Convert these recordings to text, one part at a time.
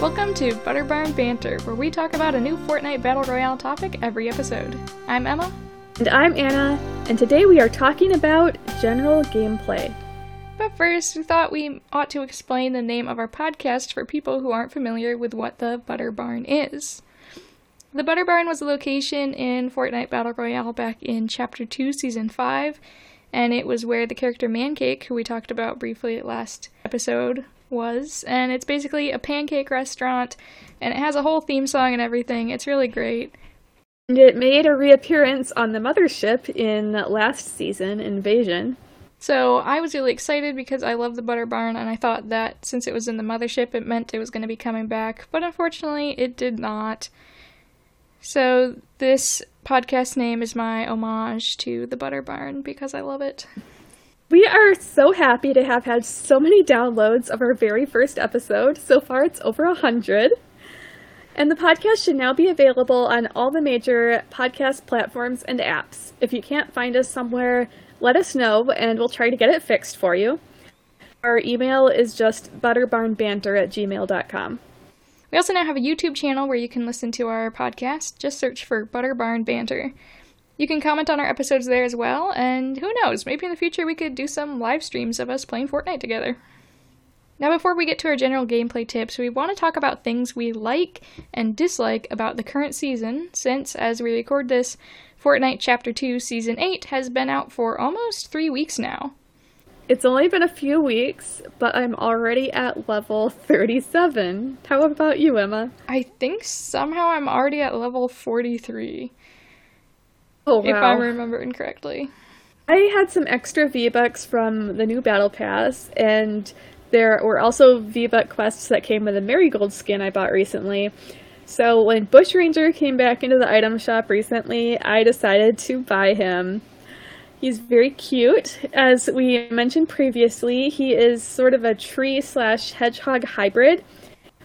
Welcome to Butter Barn Banter, where we talk about a new Fortnite Battle Royale topic every episode. I'm Emma. And I'm Anna, and today we are talking about general gameplay. But first, we thought we ought to explain the name of our podcast for people who aren't familiar with what the Butter Barn is. The Butter Barn was a location in Fortnite Battle Royale back in Chapter 2, Season 5, and it was where the character Mancake, who we talked about briefly last episode, was. And it's basically a pancake restaurant, and it has a whole theme song and everything. It's really great. And it made a reappearance on the mothership in last season, Invasion. So I was really excited because I love the Butter Barn, and I thought that since it was in the mothership, it meant it was going to be coming back. But unfortunately, it did not. So this podcast name is my homage to the Butter Barn because I love it. We are so happy to have had so many downloads of our very first episode. So far, it's over a hundred. And the podcast should now be available on all the major podcast platforms and apps. If you can't find us somewhere, let us know and we'll try to get it fixed for you. Our email is just butterbarnbanter at gmail.com. We also now have a YouTube channel where you can listen to our podcast. Just search for Butter Barn Banter. You can comment on our episodes there as well, and who knows, maybe in the future we could do some live streams of us playing Fortnite together. Now, before we get to our general gameplay tips, we want to talk about things we like and dislike about the current season, since, as we record this, Fortnite Chapter 2 Season 8 has been out for almost three weeks now. It's only been a few weeks, but I'm already at level 37. How about you, Emma? I think somehow I'm already at level 43. Oh, wow. If I'm remembering correctly. I had some extra V-Bucks from the new Battle Pass, and there were also V-Buck quests that came with a Marigold skin I bought recently. So when Bushranger came back into the item shop recently, I decided to buy him. He's very cute. As we mentioned previously, he is sort of a tree slash hedgehog hybrid.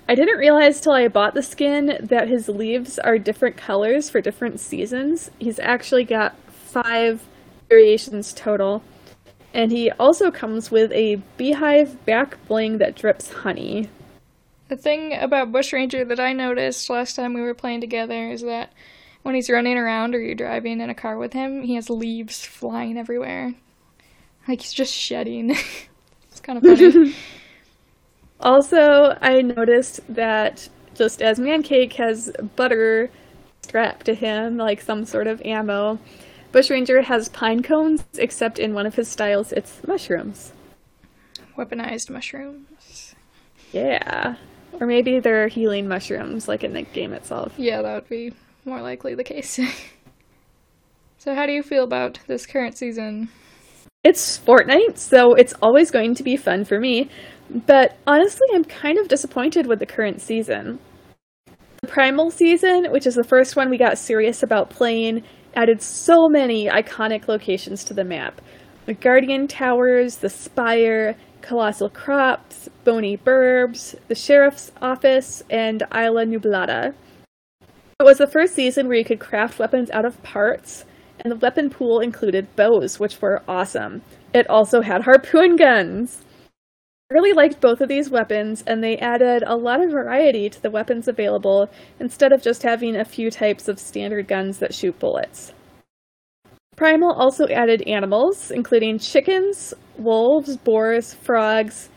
I didn't realize till I bought the skin that his leaves are different colors for different seasons. He's actually got five variations total. And he also comes with a beehive back bling that drips honey. The thing about Bushranger that I noticed last time we were playing together is that when he's running around or you're driving in a car with him, he has leaves flying everywhere. Like he's just shedding. it's kind of funny. also, I noticed that just as Mancake has butter strapped to him, like some sort of ammo, Bushranger has pine cones, except in one of his styles, it's mushrooms. Weaponized mushrooms. Yeah. Or maybe they're healing mushrooms, like in the game itself. Yeah, that would be more likely the case. so, how do you feel about this current season? It's Fortnite, so it's always going to be fun for me. But honestly, I'm kind of disappointed with the current season. The Primal season, which is the first one we got serious about playing, added so many iconic locations to the map. The Guardian Towers, the Spire, Colossal Crops, Bony Burbs, the Sheriff's Office, and Isla Nublada. It was the first season where you could craft weapons out of parts, and the weapon pool included bows, which were awesome. It also had harpoon guns. I really liked both of these weapons, and they added a lot of variety to the weapons available instead of just having a few types of standard guns that shoot bullets. Primal also added animals, including chickens, wolves, boars, frogs,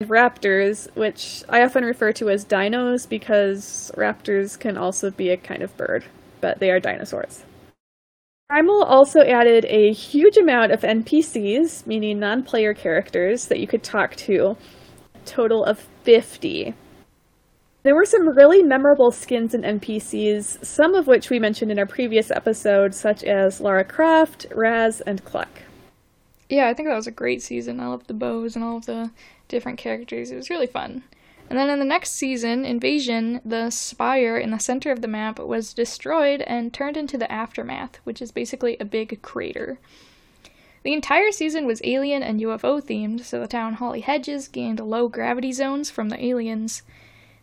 and raptors, which I often refer to as dinos because raptors can also be a kind of bird, but they are dinosaurs. Primal also added a huge amount of NPCs, meaning non player characters, that you could talk to, a total of 50. There were some really memorable skins and NPCs, some of which we mentioned in our previous episode, such as Lara Croft, Raz, and Cluck. Yeah, I think that was a great season. I loved the bows and all of the different characters. It was really fun. And then in the next season, Invasion, the spire in the center of the map was destroyed and turned into the aftermath, which is basically a big crater. The entire season was alien and UFO themed, so the town Holly Hedges gained low gravity zones from the aliens.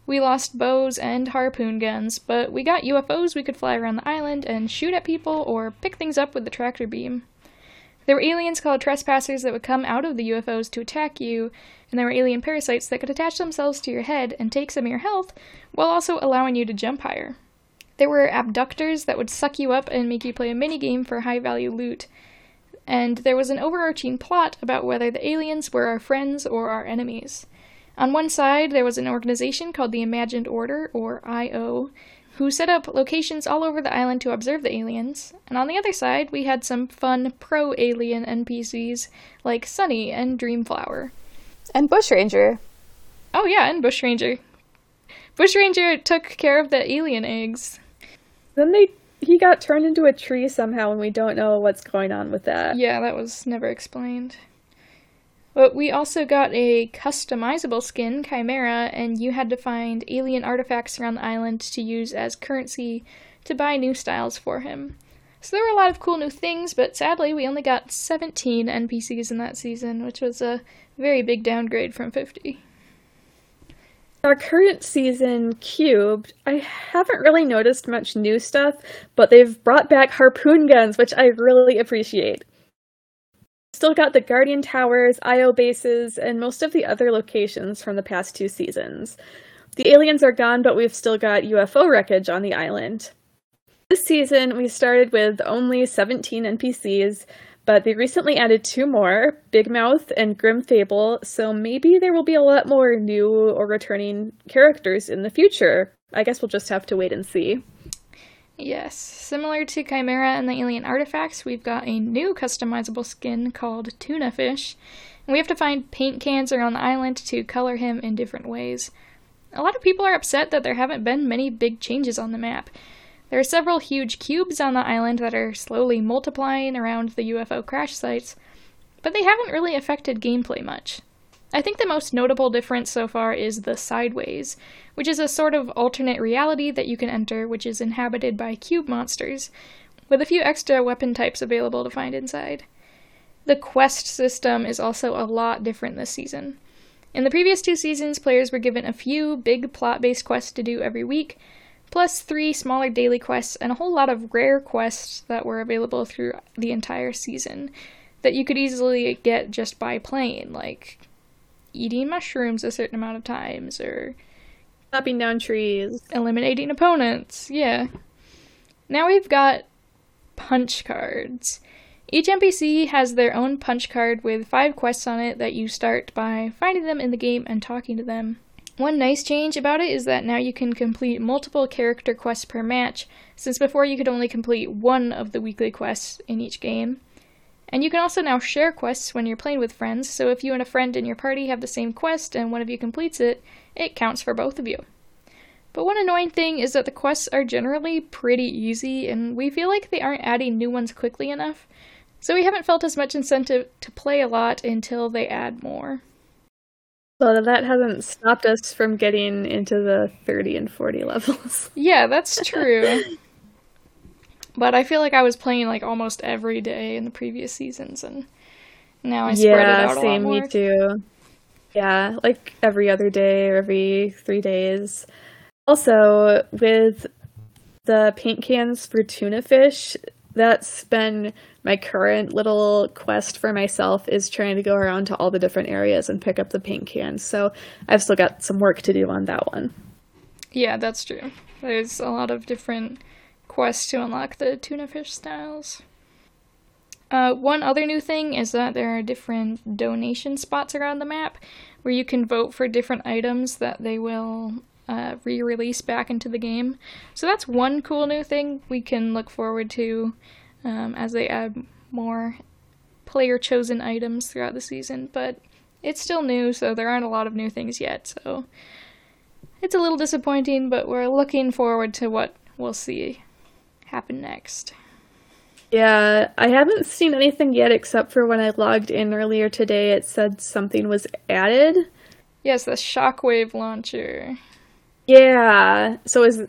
We lost bows and harpoon guns, but we got UFOs we could fly around the island and shoot at people or pick things up with the tractor beam. There were aliens called trespassers that would come out of the UFOs to attack you, and there were alien parasites that could attach themselves to your head and take some of your health while also allowing you to jump higher. There were abductors that would suck you up and make you play a minigame for high value loot. And there was an overarching plot about whether the aliens were our friends or our enemies. On one side, there was an organization called the Imagined Order, or IO, who set up locations all over the island to observe the aliens. And on the other side, we had some fun pro alien NPCs like Sunny and Dreamflower. And Bushranger. Oh, yeah, and Bushranger. Bushranger took care of the alien eggs. Then they he got turned into a tree somehow and we don't know what's going on with that. Yeah, that was never explained. But we also got a customizable skin, Kymera, and you had to find alien artifacts around the island to use as currency to buy new styles for him. So there were a lot of cool new things, but sadly we only got 17 NPCs in that season, which was a very big downgrade from 50. Our current season, Cubed, I haven't really noticed much new stuff, but they've brought back harpoon guns, which I really appreciate. Still got the Guardian Towers, IO bases, and most of the other locations from the past two seasons. The aliens are gone, but we've still got UFO wreckage on the island. This season, we started with only 17 NPCs, but they recently added two more Big Mouth and Grim Fable, so maybe there will be a lot more new or returning characters in the future. I guess we'll just have to wait and see. Yes, similar to Kymera and the alien artifacts, we've got a new customizable skin called Toona Fish, we have to find paint cans around the island to color him in different ways. A lot of people are upset that there haven't been many big changes on the map. There are several huge cubes on the island that are slowly multiplying around the UFO crash sites, but they haven't really affected gameplay much. I think the most notable difference so far is the Sideways, which is a sort of alternate reality that you can enter, which is inhabited by cube monsters, with a few extra weapon types available to find inside. The quest system is also a lot different this season. In the previous two seasons, players were given a few big plot based quests to do every week, plus three smaller daily quests and a whole lot of rare quests that were available through the entire season that you could easily get just by playing, like eating mushrooms a certain amount of times or chopping down trees, eliminating opponents. Yeah. Now we've got punch cards. Each NPC has their own punch card with five quests on it that you start by finding them in the game and talking to them. One nice change about it is that now you can complete multiple character quests per match, since before you could only complete one of the weekly quests in each game. And you can also now share quests when you're playing with friends, so if you and a friend in your party have the same quest and one of you completes it, it counts for both of you. But one annoying thing is that the quests are generally pretty easy, and we feel like they aren't adding new ones quickly enough, so we haven't felt as much incentive to play a lot until they add more. Well, that hasn't stopped us from getting into the 30 and 40 levels. Yeah, that's true. But I feel like I was playing like almost every day in the previous seasons, and now I spread yeah, it out a same. Me too. Yeah, like every other day or every three days. Also, with the paint cans for toona fish, that's been my current little quest for myself is trying to go around to all the different areas and pick up the paint cans. So I've still got some work to do on that one. Yeah, that's true. There's a lot of different quest to unlock the toona fish styles. Uh, one other new thing is that there are different donation spots around the map where you can vote for different items that they will uh, re release back into the game. So that's one cool new thing we can look forward to um, as they add more player chosen items throughout the season. But it's still new, so there aren't a lot of new things yet. So it's a little disappointing, but we're looking forward to what we'll see happen next. Yeah, I haven't seen anything yet except for when I logged in earlier today, it said something was added. Yes, the shockwave launcher. Yeah, so is.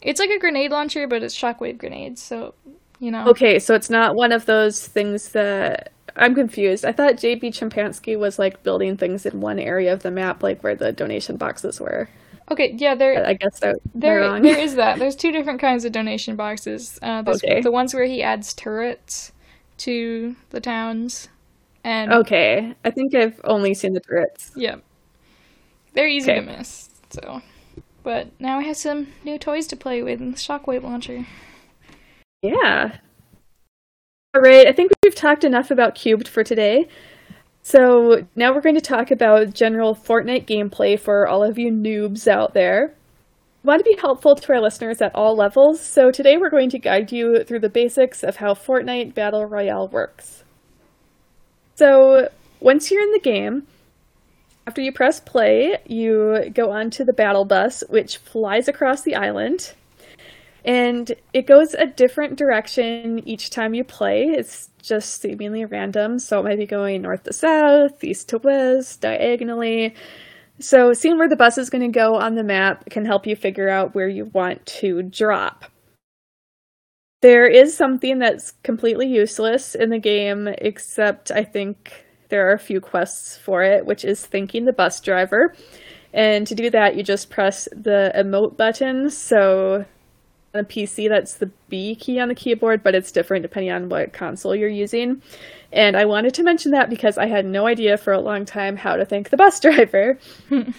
It's like a grenade launcher, but it's shockwave grenades, so, you know. Okay, so it's not one of those things that. I'm confused. I thought JB Chimpanski was like building things in one area of the map, like where the donation boxes were. Okay, yeah, there. I guess that there there is that. There's two different kinds of donation boxes. Uh, okay. the ones where he adds turrets to the towns. And Okay, I think I've only seen the turrets. Yep. They're easy Okay. to miss. So, but now we have some new toys to play with in the Shockwave launcher. Yeah. All right, I think we've talked enough about Cubed for today. So now we're going to talk about general Fortnite gameplay for all of you noobs out there. We want to be helpful to our listeners at all levels, so today we're going to guide you through the basics of how Fortnite Battle Royale works. So, once you're in the game, after you press play, you go onto the battle bus, which flies across the island. And it goes a different direction each time you play. It's just seemingly random, so it might be going north to south, east to west, diagonally. So, seeing where the bus is going to go on the map can help you figure out where you want to drop. There is something that's completely useless in the game, except I think there are a few quests for it, which is thanking the bus driver. And to do that, you just press the emote button. So on a PC, that's the B key on the keyboard, but it's different depending on what console you're using. And I wanted to mention that because I had no idea for a long time how to thank the bus driver. and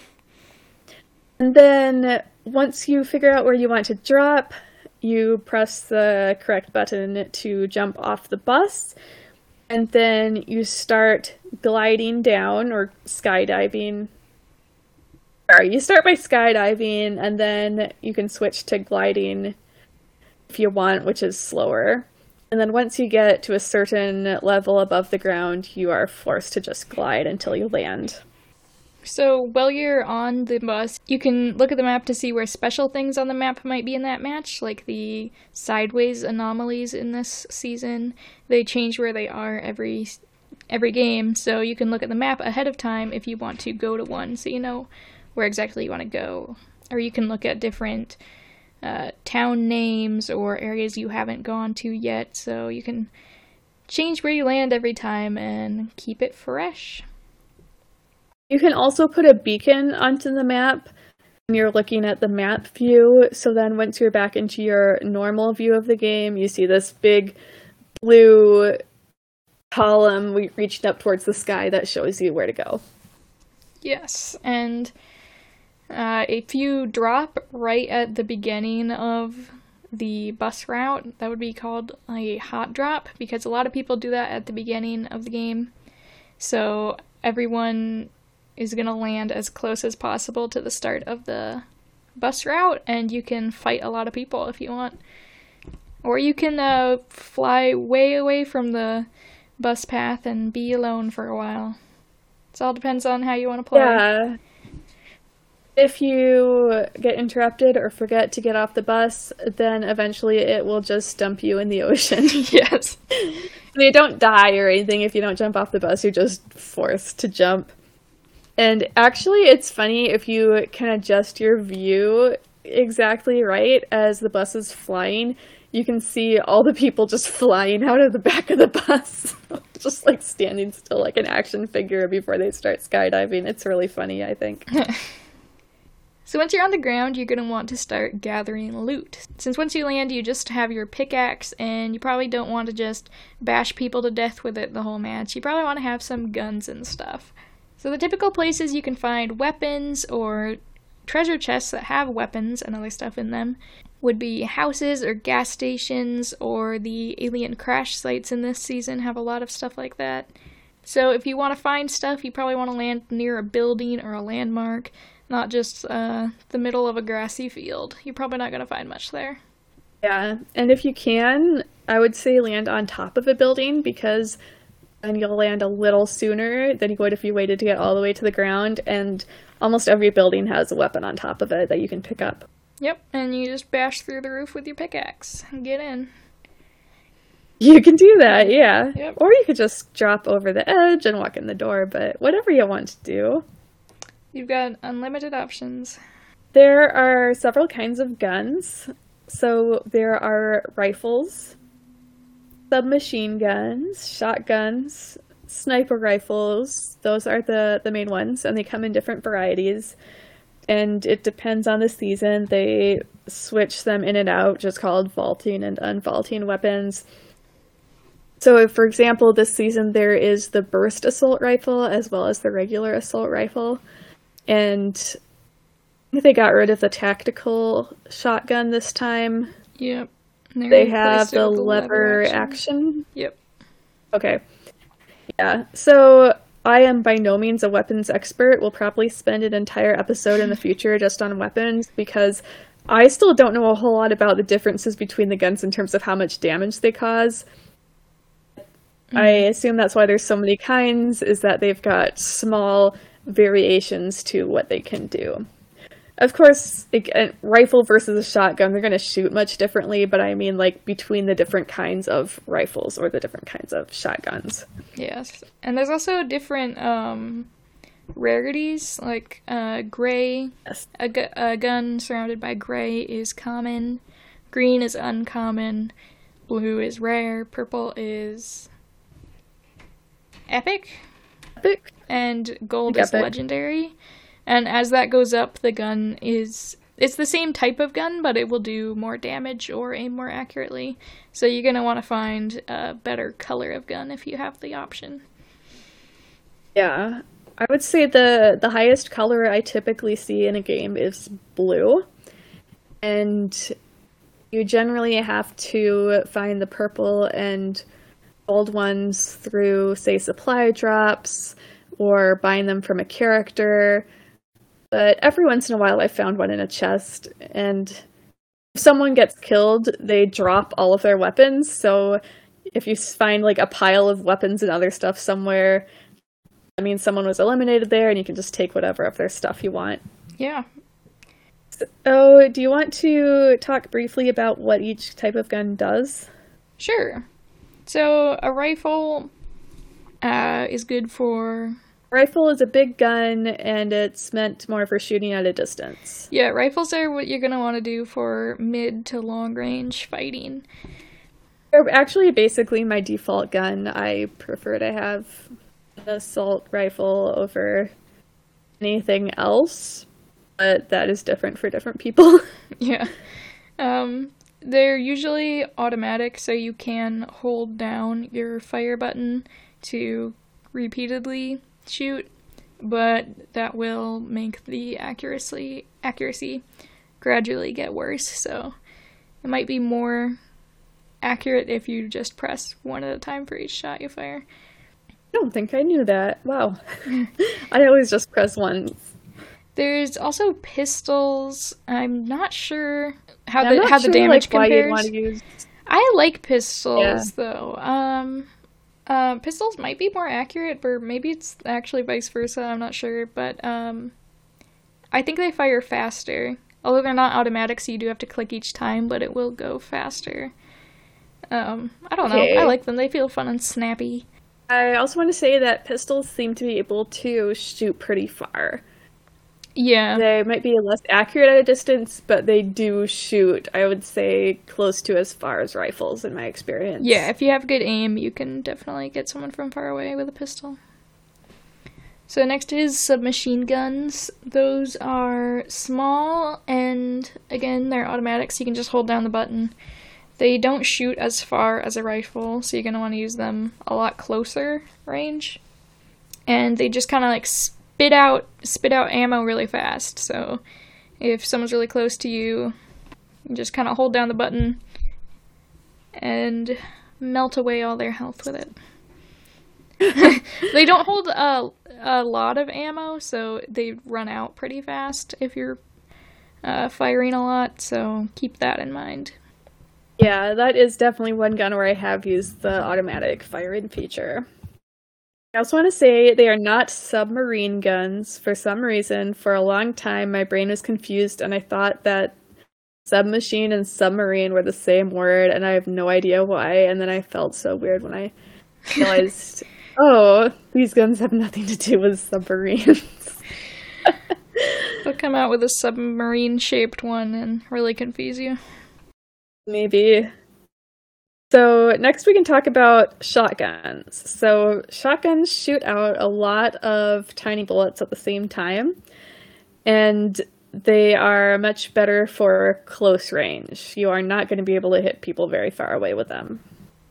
then once you figure out where you want to drop, you press the correct button to jump off the bus. And then you start gliding down or skydiving you start by skydiving and then you can switch to gliding if you want, which is slower. And then once you get to a certain level above the ground, you are forced to just glide until you land. So while you're on the bus, you can look at the map to see where special things on the map might be in that match, like the sideways anomalies in this season. They change where they are every every game, so you can look at the map ahead of time if you want to go to one, so you know where exactly you want to go. Or you can look at different uh, town names or areas you haven't gone to yet, so you can change where you land every time and keep it fresh. You can also put a beacon onto the map when you're looking at the map view. So then once you're back into your normal view of the game, you see this big blue column we reached up towards the sky that shows you where to go. Yes, and uh, if you drop right at the beginning of the bus route, that would be called a hot drop because a lot of people do that at the beginning of the game. So everyone is going to land as close as possible to the start of the bus route, and you can fight a lot of people if you want. Or you can uh, fly way away from the bus path and be alone for a while. It all depends on how you want to play. Yeah. If you get interrupted or forget to get off the bus, then eventually it will just dump you in the ocean. yes. you don't die or anything if you don't jump off the bus, you're just forced to jump. And actually, it's funny if you can adjust your view exactly right as the bus is flying, you can see all the people just flying out of the back of the bus, just like standing still like an action figure before they start skydiving. It's really funny, I think. So once you're on the ground, you're going to want to start gathering loot. Since once you land, you just have your pickaxe, and you probably don't want to just bash people to death with it the whole match. You probably want to have some guns and stuff. So the typical places you can find weapons or treasure chests that have weapons and other stuff in them would be houses or gas stations or the alien crash sites in this season have a lot of stuff like that. So if you want to find stuff, you probably want to land near a building or a landmark not just uh, the middle of a grassy field. You're probably not going to find much there. Yeah, and if you can, I would say land on top of a building because then you'll land a little sooner than you would if you waited to get all the way to the ground. And almost every building has a weapon on top of it that you can pick up. Yep, and you just bash through the roof with your pickaxe and get in. You can do that, yeah. Yep. Or you could just drop over the edge and walk in the door, but whatever you want to do. You've got unlimited options. There are several kinds of guns. So there are rifles, submachine guns, shotguns, sniper rifles. Those are the, the main ones, and they come in different varieties. And it depends on the season. They switch them in and out, just called vaulting and unvaulting weapons. So, for example, this season there is the burst assault rifle as well as the regular assault rifle, and they got rid of the tactical shotgun this time. Yep. They have the lever, lever action. action. Yep. Okay. Yeah. So I am by no means a weapons expert. We'll probably spend an entire episode in the future just on weapons because I still don't know a whole lot about the differences between the guns in terms of how much damage they cause. Mm-hmm. I assume that's why there's so many kinds, is that they've got small variations to what they can do. Of course, a rifle versus a shotgun, they're going to shoot much differently, but I mean, like, between the different kinds of rifles or the different kinds of shotguns. Yes. And there's also different um, rarities, like uh, gray. Yes. A, gu- a gun surrounded by gray is common, green is uncommon, blue is rare, purple is epic. Epic. And gold is epic. legendary. And as that goes up, the gun is it's the same type of gun, but it will do more damage or aim more accurately. So you're gonna want to find a better color of gun if you have the option. Yeah, I would say the the highest color I typically see in a game is blue, and you generally have to find the purple and gold ones through, say, supply drops or buying them from a character but every once in a while, I found one in a chest, and if someone gets killed, they drop all of their weapons. So if you find like a pile of weapons and other stuff somewhere, I mean, someone was eliminated there, and you can just take whatever of their stuff you want. Yeah. So, do you want to talk briefly about what each type of gun does? Sure. So, a rifle uh, is good for Rifle is a big gun and it's meant more for shooting at a distance. Yeah, rifles are what you're going to want to do for mid to long range fighting. They're actually basically my default gun. I prefer to have an assault rifle over anything else, but that is different for different people. yeah. Um, they're usually automatic, so you can hold down your fire button to repeatedly shoot, but that will make the accuracy accuracy gradually get worse. So it might be more accurate if you just press one at a time for each shot you fire. I don't think I knew that. Wow. I always just press once. There's also pistols. I'm not sure how the how sure, the damage like, compares. I like pistols yeah. though. Um uh, pistols might be more accurate, or maybe it's actually vice versa. I'm not sure, but um, I think they fire faster. Although they're not automatic, so you do have to click each time, but it will go faster. Um, I don't okay. know. I like them. They feel fun and snappy. I also want to say that pistols seem to be able to shoot pretty far. Yeah. They might be less accurate at a distance, but they do shoot, I would say, close to as far as rifles in my experience. Yeah, if you have good aim, you can definitely get someone from far away with a pistol. So next is submachine guns. Those are small and again, they're automatic, so you can just hold down the button. They don't shoot as far as a rifle, so you're going to want to use them a lot closer range. And they just kind of like spit out spit out ammo really fast. So if someone's really close to you, you just kind of hold down the button and melt away all their health with it. they don't hold a, a lot of ammo, so they run out pretty fast if you're uh, firing a lot, so keep that in mind. Yeah, that is definitely one gun where I have used the automatic firing feature. I also want to say they are not submarine guns. For some reason, for a long time, my brain was confused and I thought that submachine and submarine were the same word, and I have no idea why. And then I felt so weird when I realized, oh, these guns have nothing to do with submarines. They'll come out with a submarine shaped one and really confuse you. Maybe. So, next we can talk about shotguns. So, shotguns shoot out a lot of tiny bullets at the same time, and they are much better for close range. You are not going to be able to hit people very far away with them.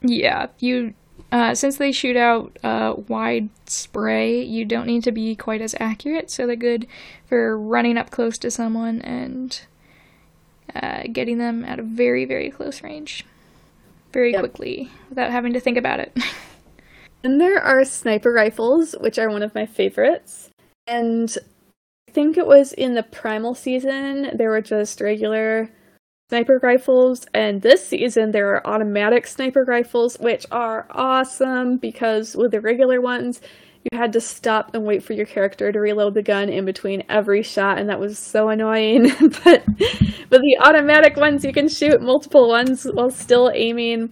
Yeah, you uh, since they shoot out uh, wide spray, you don't need to be quite as accurate, so they're good for running up close to someone and uh, getting them at a very, very close range very yep. quickly without having to think about it. and there are sniper rifles, which are one of my favorites. And I think it was in the primal season, there were just regular sniper rifles, and this season there are automatic sniper rifles, which are awesome because with the regular ones, you had to stop and wait for your character to reload the gun in between every shot, and that was so annoying. but with the automatic ones, you can shoot multiple ones while still aiming,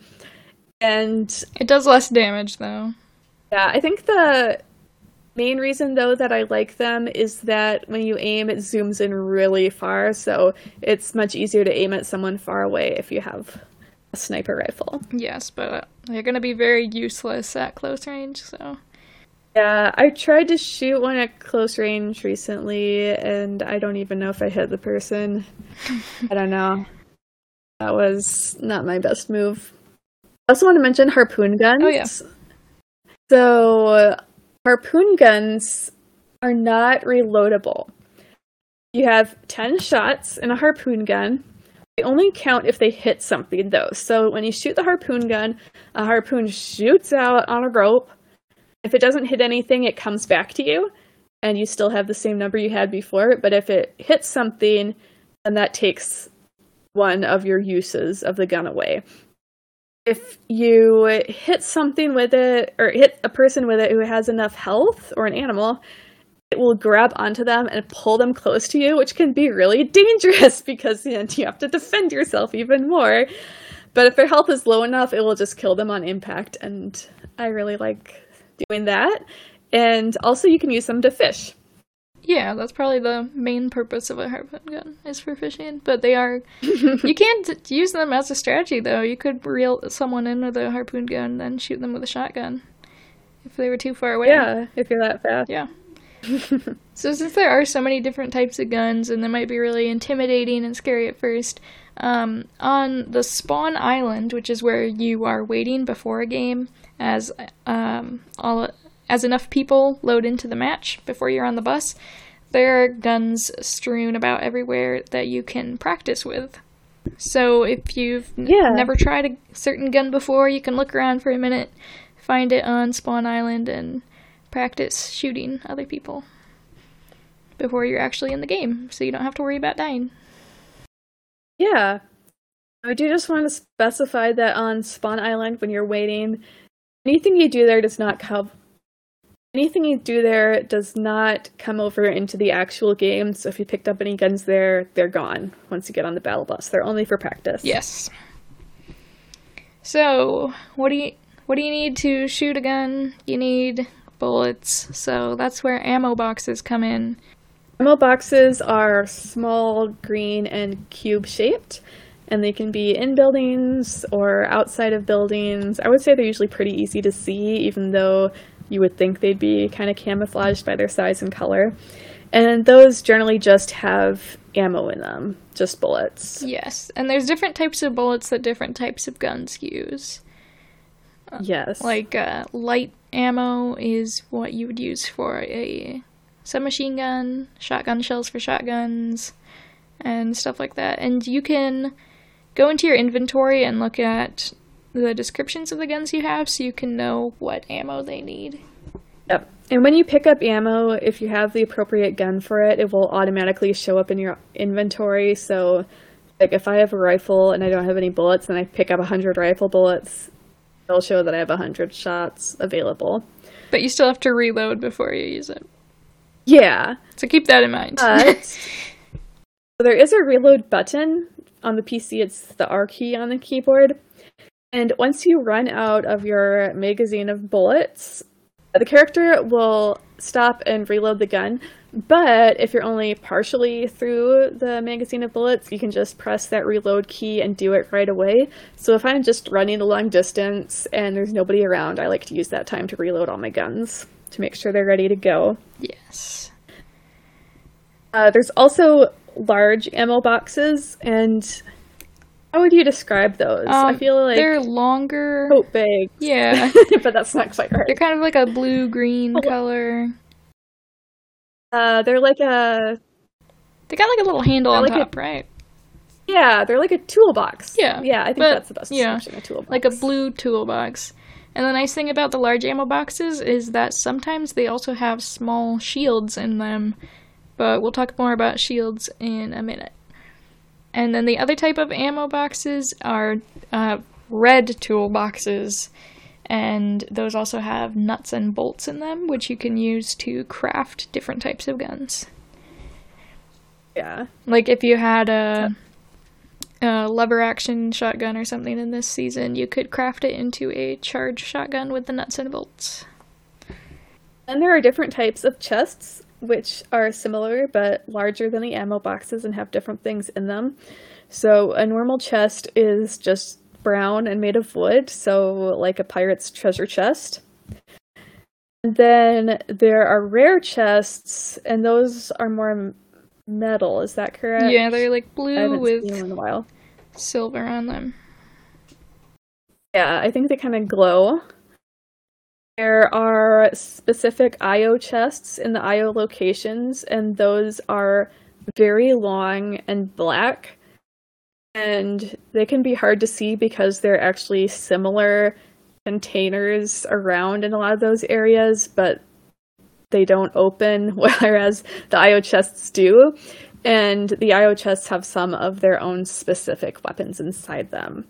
and it does less damage though. Yeah, I think the main reason though that I like them is that when you aim, it zooms in really far, so it's much easier to aim at someone far away if you have a sniper rifle. Yes, but uh, they're going to be very useless at close range, so. Yeah, I tried to shoot one at close range recently, and I don't even know if I hit the person. I don't know. That was not my best move. I also want to mention harpoon guns. Oh, yeah. So, harpoon guns are not reloadable. You have 10 shots in a harpoon gun. They only count if they hit something, though. So, when you shoot the harpoon gun, a harpoon shoots out on a rope if it doesn't hit anything, it comes back to you, and you still have the same number you had before. But if it hits something, then that takes one of your uses of the gun away. If you hit something with it, or hit a person with it who has enough health, or an animal, it will grab onto them and pull them close to you, which can be really dangerous because know, you have to defend yourself even more. But if their health is low enough, it will just kill them on impact, and I really like doing that. And also, you can use them to fish. Yeah, that's probably the main purpose of a harpoon gun is for fishing. But they are you can't use them as a strategy though. You could reel someone in with a harpoon gun, then shoot them with a shotgun if they were too far away. Yeah, if you're that fast. Yeah. so since there are so many different types of guns and they might be really intimidating and scary at first, um, on the spawn island, which is where you are waiting before a game, as um, all as enough people load into the match before you're on the bus. There are guns strewn about everywhere that you can practice with. So if you've yeah. never tried a certain gun before, you can look around for a minute, find it on Spawn Island, and practice shooting other people before you're actually in the game, so you don't have to worry about dying. Yeah. I do just want to specify that on Spawn Island, when you're waiting, anything you do there does not come anything you do there does not come over into the actual game. So if you picked up any guns there, they're gone once you get on the battle bus. They're only for practice. Yes. So what do you what do you need to shoot a gun? You need bullets. So that's where ammo boxes come in. Ammo boxes are small, green, and cube shaped and they can be in buildings or outside of buildings. I would say they're usually pretty easy to see, even though you would think they'd be kind of camouflaged by their size and color. And those generally just have ammo in them, just bullets. Yes, and there's different types of bullets that different types of guns use. Yes. Like uh, light ammo is what you would use for a submachine gun, shotgun shells for shotguns, and stuff like that. And you can go into your inventory and look at the descriptions of the guns you have so you can know what ammo they need. Yep. And when you pick up ammo, if you have the appropriate gun for it, it will automatically show up in your inventory. So, like if I have a rifle and I don't have any bullets, and I pick up 100 rifle bullets, it'll show that I have 100 shots available. But you still have to reload before you use it. Yeah. So keep that in mind. But there is a reload button on the PC, it's the R key on the keyboard. And once you run out of your magazine of bullets, the character will stop and reload the gun. But if you're only partially through the magazine of bullets, you can just press that reload key and do it right away. So if I'm just running a long distance and there's nobody around, I like to use that time to reload all my guns to make sure they're ready to go. Yes. Uh, there's also large ammo boxes, and How would you describe those? I Um, feel like they're longer. tote bags. Yeah. but that's not quite right. They're kind of like a blue green Oh. color. Uh, they're like a They got like a little handle on like top, right? yeah, they're like a toolbox. Yeah, yeah, I think but- that's the best yeah, description. A toolbox, Like a blue toolbox. And the nice thing about the large ammo boxes is that sometimes they also have small shields in them. But we'll talk more about shields in a minute. And then the other type of ammo boxes are uh, red toolboxes. And those also have nuts and bolts in them, which you can use to craft different types of guns. Yeah, Like if you had a, a lever action shotgun or something in this season, you could craft it into a charged shotgun with the nuts and bolts. and there are different types of chests which are similar but larger than the ammo boxes and have different things in them. So a normal chest is just brown and made of wood, so like a pirate's treasure chest. And then there are rare chests, and those are more metal. Is that correct? Yeah, they're like blue with seen them in a while. silver on them. Yeah, I think they kind of glow. There are specific IO chests in the IO locations, and those are very long and black. And they can be hard to see because they're actually similar containers around in a lot of those areas, but they don't open, whereas the IO chests do. And the IO chests have some of their own specific weapons inside them.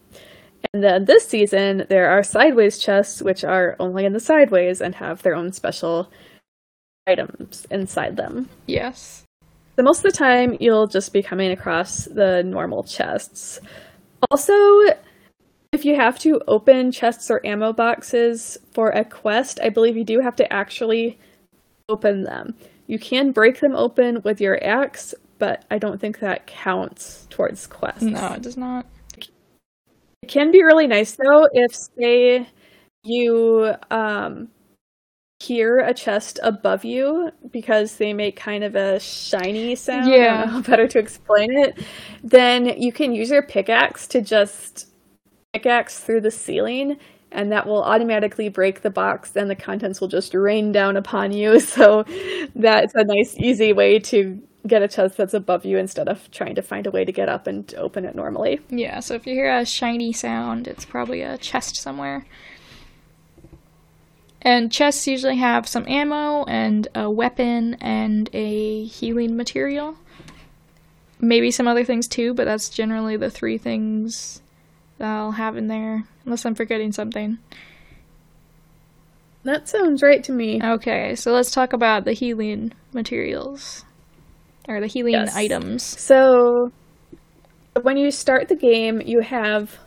And then this season, there are sideways chests, which are only in the sideways and have their own special items inside them. Yes. So most of the time, you'll just be coming across the normal chests. Also, if you have to open chests or ammo boxes for a quest, I believe you do have to actually open them. You can break them open with your axe, but I don't think that counts towards quests. No, it does not. It can be really nice though if say you um hear a chest above you because they make kind of a shiny sound. Yeah. better to explain it. Then you can use your pickaxe to just pickaxe through the ceiling and that will automatically break the box and the contents will just rain down upon you. So that's a nice easy way to get a chest that's above you instead of trying to find a way to get up and open it normally. Yeah, so if you hear a shiny sound, it's probably a chest somewhere. And chests usually have some ammo and a weapon and a healing material. Maybe some other things too, but that's generally the three things that I'll have in there, unless I'm forgetting something. That sounds right to me. Okay, so let's talk about the healing materials. Or the healing Yes. items. So, when you start the game, you have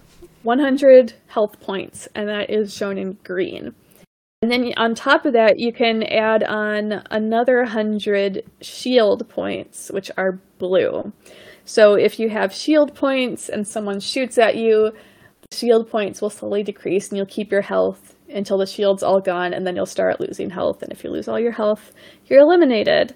100 health points, and that is shown in green. And then on top of that, you can add on another 100 shield points, which are blue. So, if you have shield points and someone shoots at you, the shield points will slowly decrease, and you'll keep your health until the shield's all gone, and then you'll start losing health. And if you lose all your health, you're eliminated.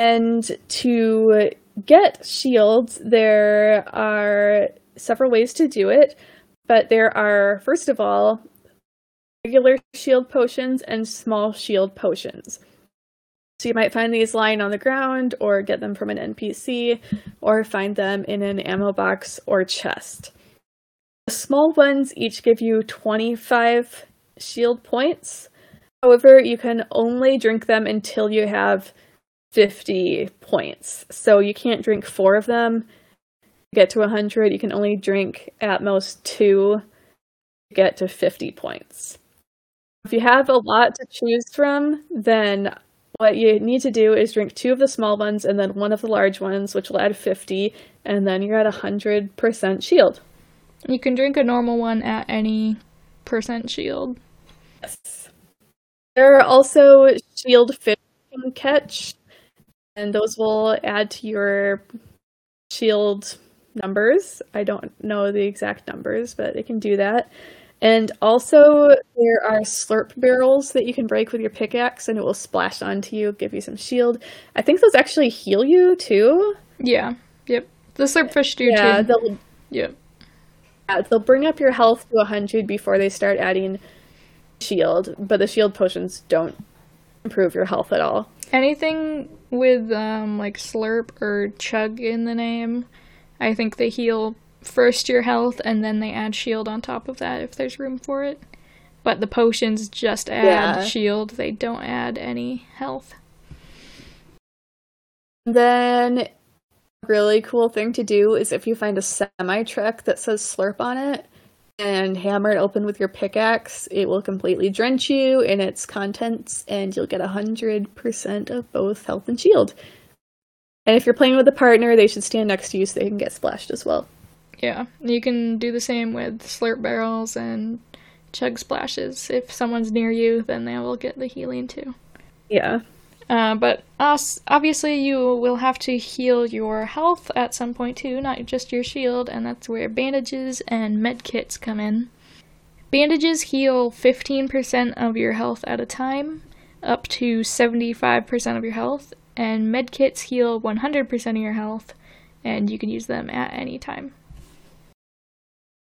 And to get shields, there are several ways to do it, but there are, first of all, regular shield potions and small shield potions. So you might find these lying on the ground, or get them from an NPC, or find them in an ammo box or chest. The small ones each give you 25 shield points. However, you can only drink them until you have 50 points. So you can't drink four of them. To get to 100, you can only drink at most two to get to 50 points. If you have a lot to choose from, then what you need to do is drink two of the small ones and then one of the large ones, which will add 50, and then you're at 100% shield. You can drink a normal one at any percent shield. Yes. There are also shield fish you can catch, and those will add to your shield numbers. I don't know the exact numbers, but it can do that. And also, there are slurp barrels that you can break with your pickaxe, and it will splash onto you, give you some shield. I think those actually heal you too. Yeah. Yep. The slurp fish do Yeah, too. they'll Yep. Yeah, they'll bring up your health to 100 before they start adding shield, but the shield potions don't improve your health at all. Anything with um, like slurp or chug in the name, I think they heal first your health and then they add shield on top of that if there's room for it. But the potions just add Yeah. shield, they don't add any health. Then, a really cool thing to do is if you find a semi truck that says slurp on it and hammer it open with your pickaxe, it will completely drench you in its contents and you'll get 100% of both health and shield. And if you're playing with a partner, they should stand next to you so they can get splashed as well. Yeah, you can do the same with slurp barrels and chug splashes. If someone's near you, then they will get the healing too. Yeah. Uh, but us, obviously, you will have to heal your health at some point too, not just your shield, and that's where bandages and med kits come in. Bandages heal 15% of your health at a time, up to 75% of your health, and med kits heal 100% of your health, and you can use them at any time.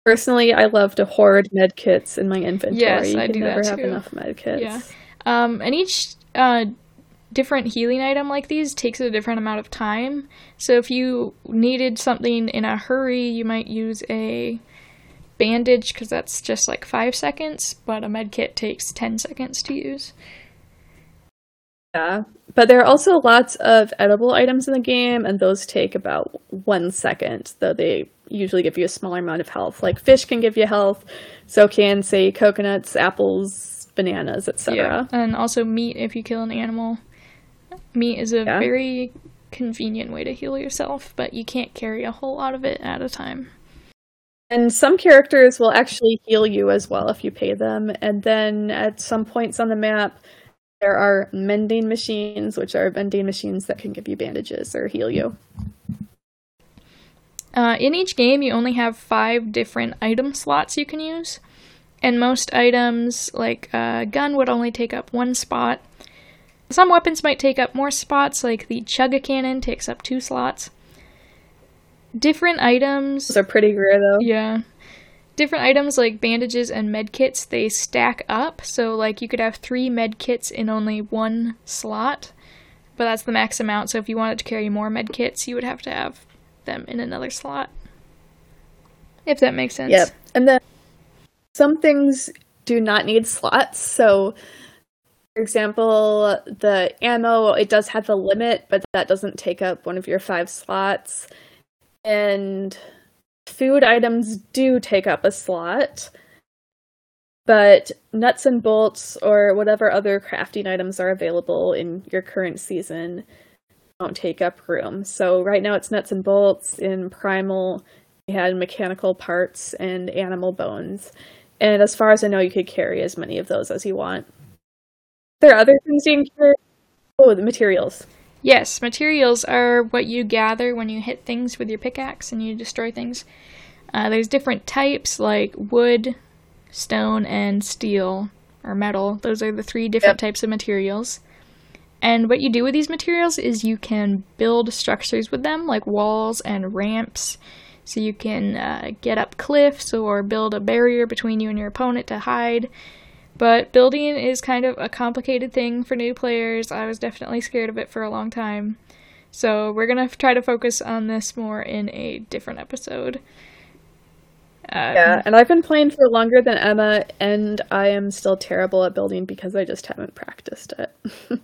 Personally, I love to hoard med kits in my inventory. Yes, you I do that never have enough med kits. Yeah. Um, and each uh, different healing item like these takes a different amount of time. So if you needed something in a hurry, you might use a bandage because that's just like five seconds, but a med kit takes 10 seconds to use. Yeah. But there are also lots of edible items in the game, and those take about one second, though they usually give you a smaller amount of health. Like fish can give you health, so can, say, coconuts, apples, bananas, etc. Yeah, And also meat if you kill an animal. Meat is a Yeah. very convenient way to heal yourself, but you can't carry a whole lot of it at a time. And some characters will actually heal you as well if you pay them. And then at some points on the map, there are mending machines, which are vending machines that can give you bandages or heal you. Uh, in each game, you only have five different item slots you can use, and most items, like a gun, would only take up one spot. Some weapons might take up more spots, like the Chugga Cannon takes up two slots. Different items, Those are pretty rare though. yeah. Different items like bandages and med kits, they stack up. So, like, you could have three med kits in only one slot, but that's the max amount. So, if you wanted to carry more med kits, you would have to have them in another slot. If that makes sense. Yep. And then some things do not need slots. So, for example, the ammo, it does have a limit, but that doesn't take up one of your five slots. And food items do take up a slot. But nuts and bolts or whatever other crafting items are available in your current season don't take up room. So right now it's nuts and bolts in primal we had mechanical parts and animal bones. And as far as I know, you could carry as many of those as you want. There are other things you can. Oh, the materials. Yes, materials are what you gather when you hit things with your pickaxe and you destroy things. Uh, there's different types like wood, stone, and steel or metal. Those are the three different Yep. types of materials. And what you do with these materials is you can build structures with them, like walls and ramps. So you can uh, get up cliffs or build a barrier between you and your opponent to hide. But building is kind of a complicated thing for new players. I was definitely scared of it for a long time. So we're going to try to focus on this more in a different episode. Uh, Yeah, and I've been playing for longer than Emma, and I am still terrible at building because I just haven't practiced it.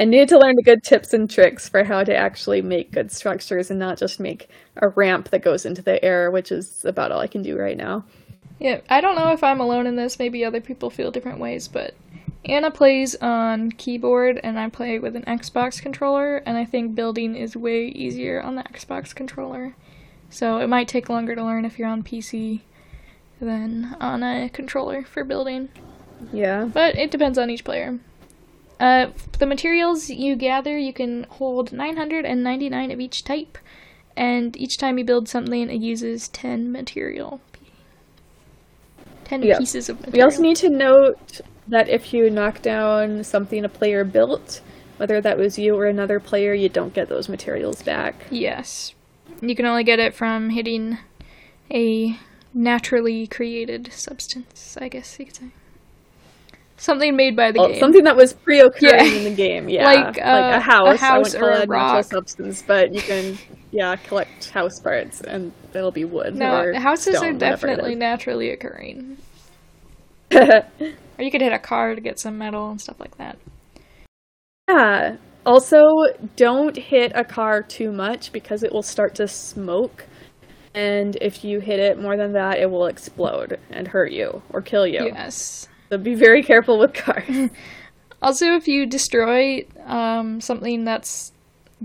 I need to learn the good tips and tricks for how to actually make good structures and not just make a ramp that goes into the air, which is about all I can do right now. Yeah, I don't know if I'm alone in this. Maybe other people feel different ways, but Anna plays on keyboard and I play with an Xbox controller, and I think building is way easier on the Xbox controller. So it might take longer to learn if you're on PC than on a controller for building. Yeah. But it depends on each player. Uh, the materials you gather, you can hold 999 of each type, and each time you build something, it uses 10 material. 10 Yeah. pieces of material. We also need to note that if you knock down something a player built, whether that was you or another player, you don't get those materials back. Yes. You can only get it from hitting a naturally created substance, I guess you could say. Something made by the Well, game. something that was pre-occurring Yeah. in the game, yeah, Like, uh, a house. a I house wouldn't call a natural substance, but you can, yeah, collect house parts, and it'll be wood. no, houses stone, are definitely naturally occurring. Or you could hit a car to get some metal and stuff like that. Yeah. Also, don't hit a car too much because it will start to smoke. And if you hit it more than that, it will explode and hurt you or kill you. Yes. So be very careful with cars. Also, if you destroy um, something that's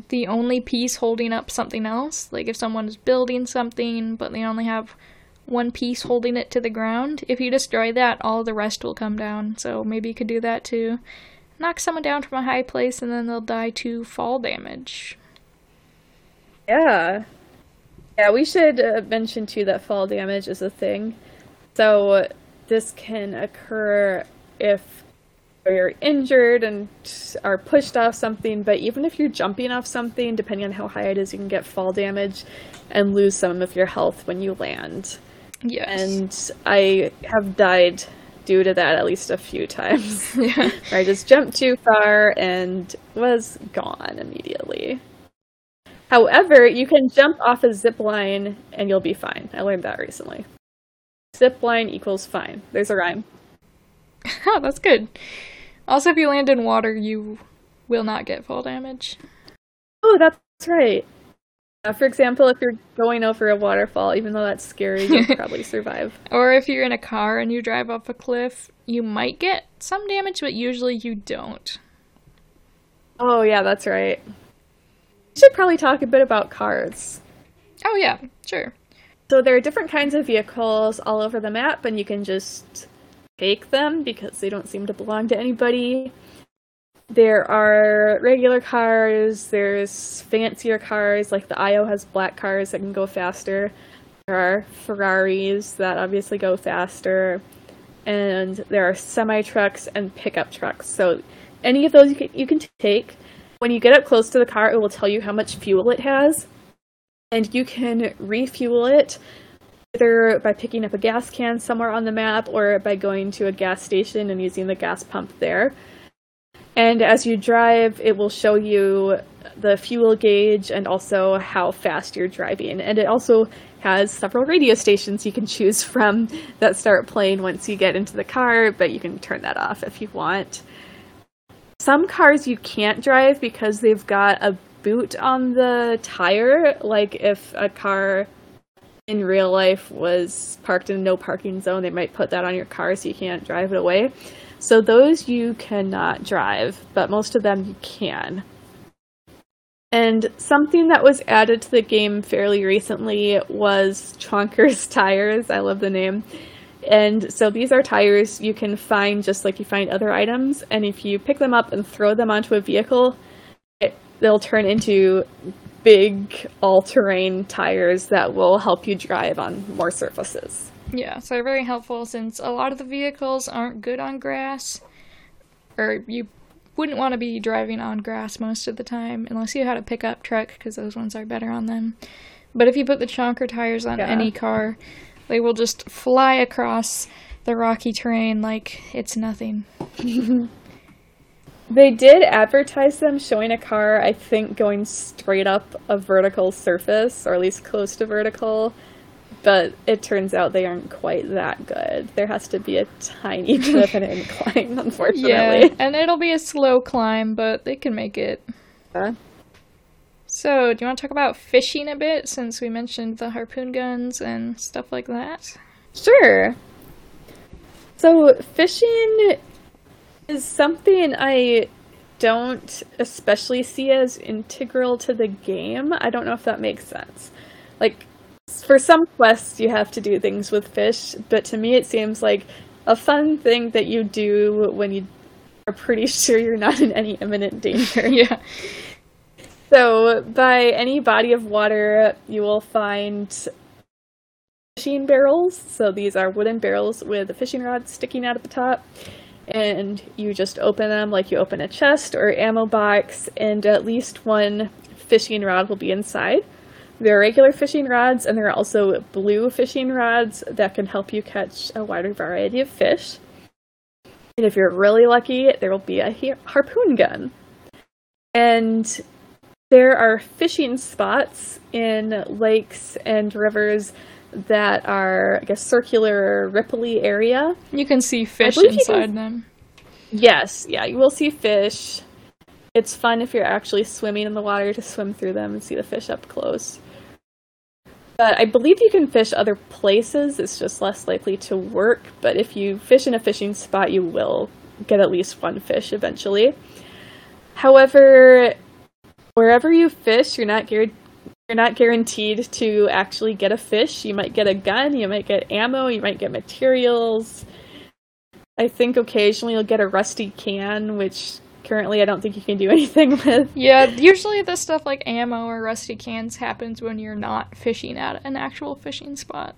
the only piece holding up something else, like if someone's building something but they only have one piece holding it to the ground, if you destroy that, all the rest will come down. So maybe you could do that to knock someone down from a high place and then they'll die to fall damage. yeah. Yeah, we should uh, mention too that fall damage is a thing. So this can occur if you're injured and are pushed off something, but even if you're jumping off something, depending on how high it is, you can get fall damage and lose some of your health when you land. Yes. And I have died due to that at least a few times. yeah. I just jumped too far and was gone immediately. However, you can jump off a zip line and you'll be fine. I learned that recently. Zip line equals fine. There's a rhyme. oh, that's good. Also, if you land in water, you will not get fall damage. Oh, that's right. Uh, for example, if you're going over a waterfall, even though that's scary, you'll probably survive. Or if you're in a car and you drive off a cliff, you might get some damage, but usually you don't. Oh, yeah, that's right. We should probably talk a bit about cars. Oh, yeah, sure. So there are different kinds of vehicles all over the map, and you can just take them because they don't seem to belong to anybody. There are regular cars, there's fancier cars, like the IO has black cars that can go faster. There are Ferraris that obviously go faster. And there are semi trucks and pickup trucks. So any of those you can, you can take. When you get up close to the car, it will tell you how much fuel it has and you can refuel it either by picking up a gas can somewhere on the map or by going to a gas station and using the gas pump there. And as you drive, it will show you the fuel gauge and also how fast you're driving. And it also has several radio stations you can choose from that start playing once you get into the car, but you can turn that off if you want. Some cars you can't drive because they've got a boot on the tire. Like if a car in real life was parked in a no parking zone, they might put that on your car so you can't drive it away. So those you cannot drive, but most of them you can. And something that was added to the game fairly recently was Chonkers tires. I love the name. And so these are tires you can find just like you find other items. And if you pick them up and throw them onto a vehicle, they'll turn into big all terrain tires that will help you drive on more surfaces. Yeah, so they're very helpful since a lot of the vehicles aren't good on grass, or you wouldn't want to be driving on grass most of the time unless you had a pickup truck because those ones are better on them. But if you put the chonker tires on Yeah. any car, they will just fly across the rocky terrain like it's nothing. They did advertise them showing a car, I think, going straight up a vertical surface, or at least close to vertical. But it turns out they aren't quite that good. There has to be a tiny bit of an incline, unfortunately. Yeah, and it'll be a slow climb, but they can make it. Yeah. So, do you want to talk about fishing a bit since we mentioned the harpoon guns and stuff like that? Sure. So, fishing is something I don't especially see as integral to the game. I don't know if that makes sense. Like, for some quests, you have to do things with fish, but to me, it seems like a fun thing that you do when you are pretty sure you're not in any imminent danger. yeah. So, by any body of water, you will find fishing barrels. So, these are wooden barrels with a fishing rod sticking out at the top. And you just open them like you open a chest or ammo box, and at least one fishing rod will be inside. There are regular fishing rods, and there are also blue fishing rods that can help you catch a wider variety of fish. And if you're really lucky, there will be a harpoon gun. And there are fishing spots in lakes and rivers that are, I guess, circular, ripply area. You can see fish inside can... them. Yes, yeah, you will see fish. It's fun if you're actually swimming in the water to swim through them and see the fish up close. But I believe you can fish other places, it's just less likely to work. But if you fish in a fishing spot, you will get at least one fish eventually. However, wherever you fish, you're not you're not guaranteed to actually get a fish. You might get a gun, you might get ammo, you might get materials. I think occasionally you'll get a rusty can, which currently I don't think you can do anything with. Yeah, usually the stuff like ammo or rusty cans happens when you're not fishing at an actual fishing spot.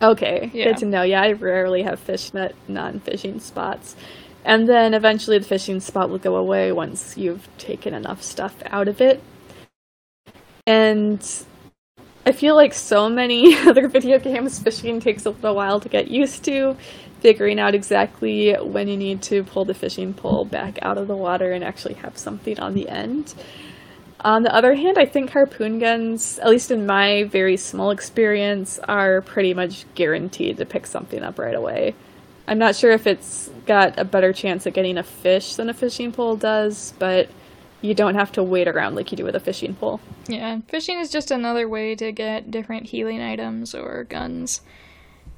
Okay, yeah. good to know. Yeah, I rarely have fished at non-fishing spots. And then eventually the fishing spot will go away once you've taken enough stuff out of it. And I feel like so many other video games, fishing takes a little while to get used to figuring out exactly when you need to pull the fishing pole back out of the water and actually have something on the end. On the other hand, I think harpoon guns, at least in my very small experience, are pretty much guaranteed to pick something up right away. I'm not sure if it's got a better chance at getting a fish than a fishing pole does, but you don't have to wait around like you do with a fishing pole. Yeah, fishing is just another way to get different healing items or guns.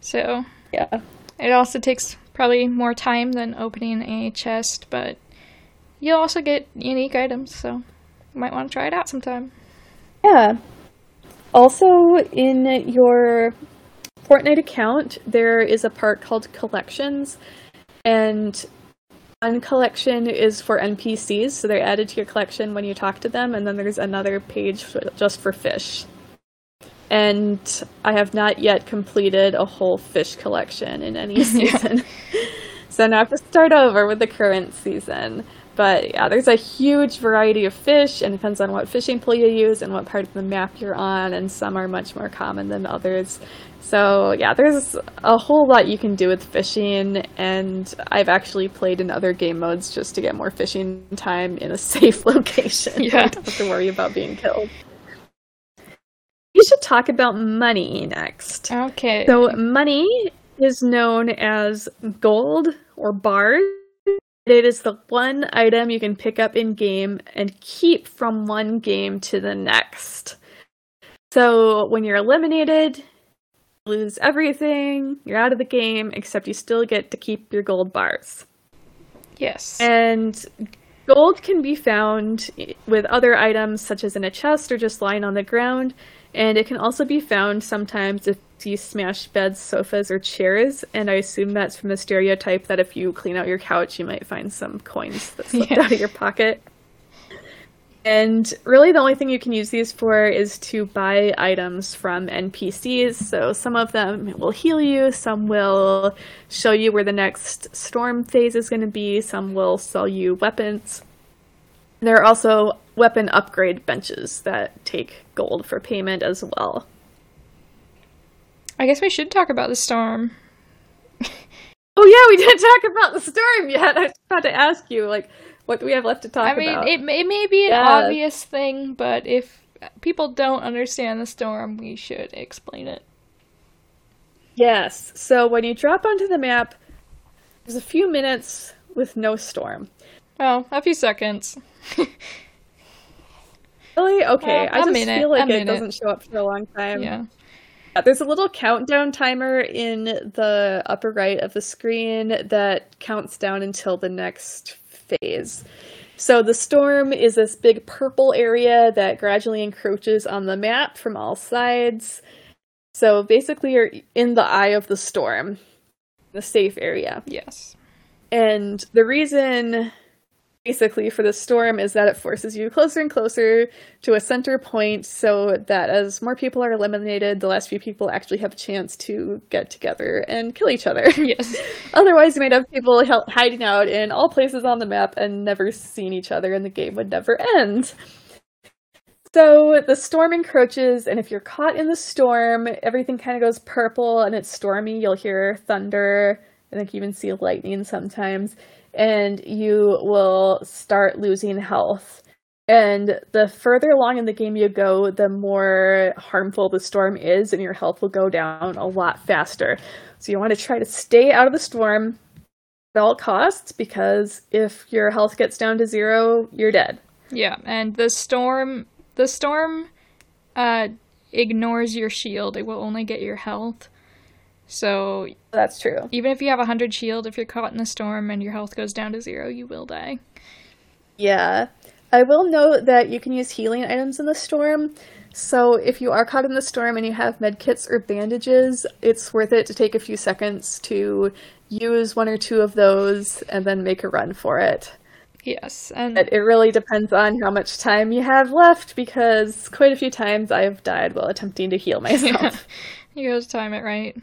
So, yeah. It also takes probably more time than opening a chest, but you'll also get unique items, so you might want to try it out sometime. Yeah. Also, in your Fortnite account, there is a part called Collections, and one collection is for NPCs, so they're added to your collection when you talk to them, and then there's another page just for fish and I have not yet completed a whole fish collection in any season. so now I have to start over with the current season. But yeah, there's a huge variety of fish, and it depends on what fishing pole you use and what part of the map you're on, and some are much more common than others. So yeah, there's a whole lot you can do with fishing, and I've actually played in other game modes just to get more fishing time in a safe location. Yeah. don't have to worry about being killed we should talk about money next. Okay. So, money is known as gold or bars. It is the one item you can pick up in game and keep from one game to the next. So, when you're eliminated, you lose everything, you're out of the game, except you still get to keep your gold bars. Yes. And gold can be found with other items, such as in a chest or just lying on the ground. And it can also be found sometimes if you smash beds, sofas, or chairs. And I assume that's from the stereotype that if you clean out your couch, you might find some coins that slipped yeah. out of your pocket. And really, the only thing you can use these for is to buy items from NPCs. So, some of them will heal you, some will show you where the next storm phase is going to be, some will sell you weapons. There are also weapon upgrade benches that take gold for payment as well. I guess we should talk about the storm. oh yeah, we didn't talk about the storm yet. I was about to ask you, like, what do we have left to talk about? I mean, about? It, it may be an yes. obvious thing, but if people don't understand the storm, we should explain it. Yes. So when you drop onto the map, there's a few minutes with no storm. Oh, a few seconds. really? Okay. I just minute, feel like it doesn't show up for a long time. Yeah. yeah. There's a little countdown timer in the upper right of the screen that counts down until the next phase. So the storm is this big purple area that gradually encroaches on the map from all sides. So basically, you're in the eye of the storm, the safe area. Yes. And the reason basically for the storm is that it forces you closer and closer to a center point so that as more people are eliminated the last few people actually have a chance to get together and kill each other. Yes. Otherwise you might have people hiding out in all places on the map and never seeing each other and the game would never end. So the storm encroaches, and if you're caught in the storm, everything kind of goes purple and it's stormy. You'll hear thunder, and you even see lightning sometimes, and you will start losing health. And the further along in the game you go, the more harmful the storm is, and your health will go down a lot faster. So you want to try to stay out of the storm at all costs because if your health gets down to zero, you're dead. Yeah, and the storm the storm uh, ignores your shield. It will only get your health. So that's true. Even if you have a hundred shield, if you're caught in the storm and your health goes down to zero, you will die. Yeah. I will note that you can use healing items in the storm. So if you are caught in the storm and you have medkits or bandages, it's worth it to take a few seconds to use one or two of those and then make a run for it. Yes, and but it really depends on how much time you have left because quite a few times I've died while attempting to heal myself. Yeah. you gotta time it right.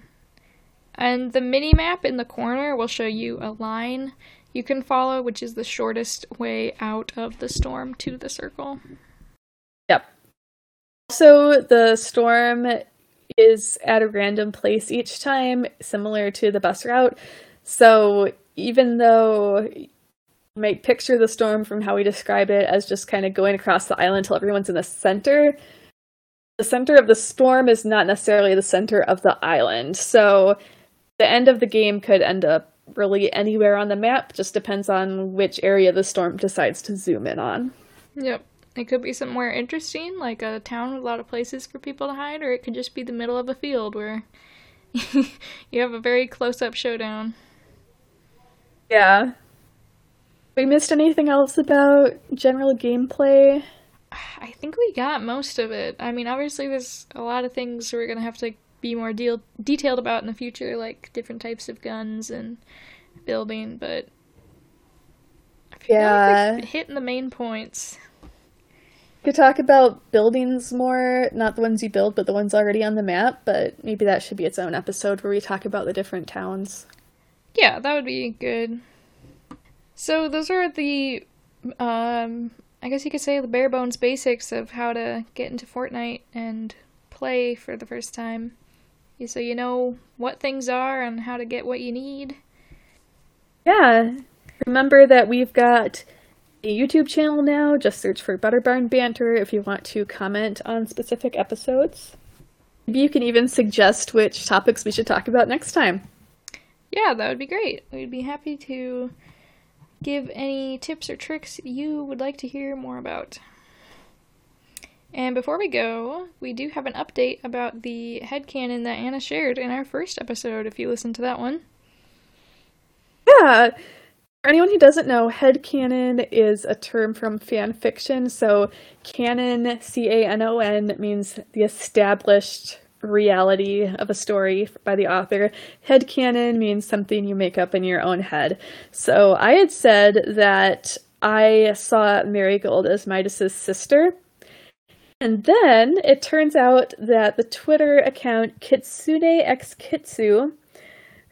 And the mini map in the corner will show you a line you can follow, which is the shortest way out of the storm to the circle. Yep. So the storm is at a random place each time, similar to the bus route. So even though might picture the storm from how we describe it as just kind of going across the island till everyone's in the center. The center of the storm is not necessarily the center of the island. So the end of the game could end up really anywhere on the map, just depends on which area the storm decides to zoom in on. Yep. It could be somewhere interesting, like a town with a lot of places for people to hide, or it could just be the middle of a field where you have a very close up showdown. Yeah, we missed anything else about general gameplay? I think we got most of it. I mean, obviously, there's a lot of things we're gonna have to be more deal- detailed about in the future, like different types of guns and building. But yeah, like hitting the main points. Could talk about buildings more, not the ones you build, but the ones already on the map. But maybe that should be its own episode where we talk about the different towns. Yeah, that would be good. So those are the, um, I guess you could say the bare bones basics of how to get into Fortnite and play for the first time. So you know what things are and how to get what you need. Yeah. Remember that we've got a YouTube channel now. Just search for Butter Barn Banter if you want to comment on specific episodes. Maybe you can even suggest which topics we should talk about next time. Yeah, that would be great. We'd be happy to give any tips or tricks you would like to hear more about. And before we go, we do have an update about the head headcanon that Anna shared in our first episode, if you listened to that one. Yeah. For anyone who doesn't know, head headcanon is a term from fan fiction. So, canon, C A N O N, means the established reality of a story by the author. Head canon means something you make up in your own head. So I had said that I saw Marigold as Midas's sister. And then it turns out that the Twitter account Kitsune X Kitsu,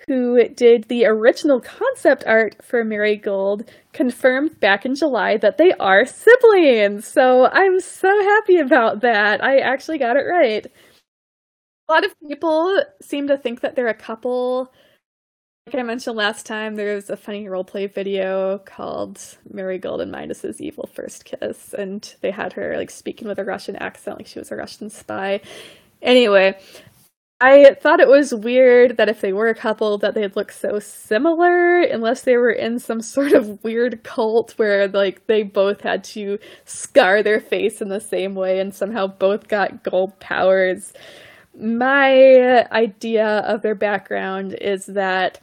who did the original concept art for Marigold, confirmed back in July that they are siblings. So I'm so happy about that. I actually got it right a lot of people seem to think that they're a couple. Like I mentioned last time, there was a funny roleplay video called Marigold and Midas's Evil First Kiss, and they had her like speaking with a Russian accent, like she was a Russian spy. Anyway, I thought it was weird that if they were a couple, that they'd look so similar, unless they were in some sort of weird cult where like they both had to scar their face in the same way, and somehow both got gold powers my idea of their background is that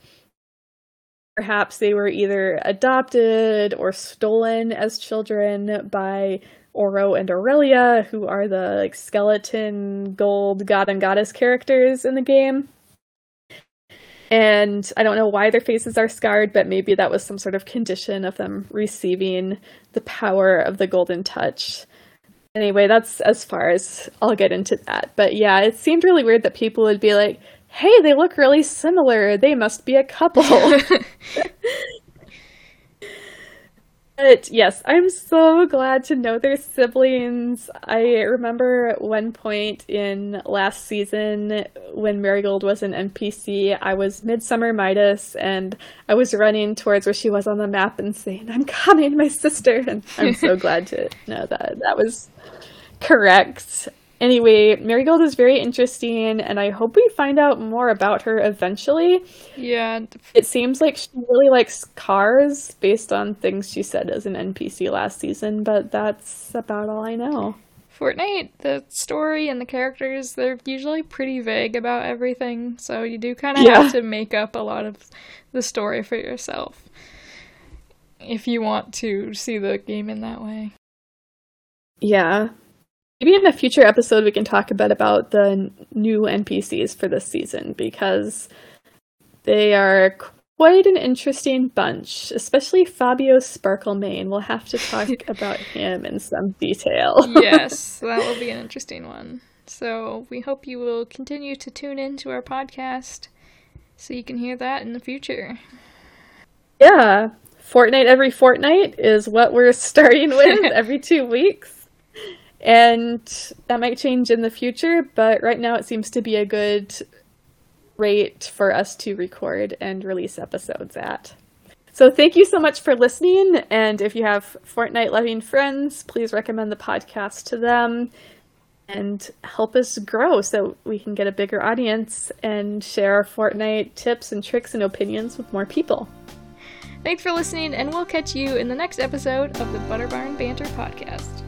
perhaps they were either adopted or stolen as children by Oro and Aurelia, who are the like skeleton gold god and goddess characters in the game. And I don't know why their faces are scarred, but maybe that was some sort of condition of them receiving the power of the golden touch anyway, that's as far as I'll get into that. But yeah, it seemed really weird that people would be like, hey, they look really similar. They must be a couple. But yes, I'm so glad to know their siblings. I remember at one point in last season when Marigold was an NPC, I was Midsummer Midas and I was running towards where she was on the map and saying, I'm coming, my sister. And I'm so glad to know that that was correct. Anyway, Marigold is very interesting, and I hope we find out more about her eventually. Yeah. It seems like she really likes cars based on things she said as an NPC last season, but that's about all I know. Fortnite, the story and the characters, they're usually pretty vague about everything, so you do kind of Yeah. have to make up a lot of the story for yourself if you want to see the game in that way. Yeah. Maybe in a future episode we can talk a bit about the new NPCs for this season because they are quite an interesting bunch, especially Fabio Sparklemane. We'll have to talk about him in some detail. yes, that will be an interesting one. So we hope you will continue to tune in to our podcast so you can hear that in the future. yeah. Fortnite every fortnight is what we're starting with every two weeks. And that might change in the future, but right now it seems to be a good rate for us to record and release episodes at. So thank you so much for listening. And if you have Fortnite loving friends, please recommend the podcast to them and help us grow so we can get a bigger audience and share our Fortnite tips and tricks and opinions with more people. Thanks for listening, and we'll catch you in the next episode of the Butter Barn Banter Podcast.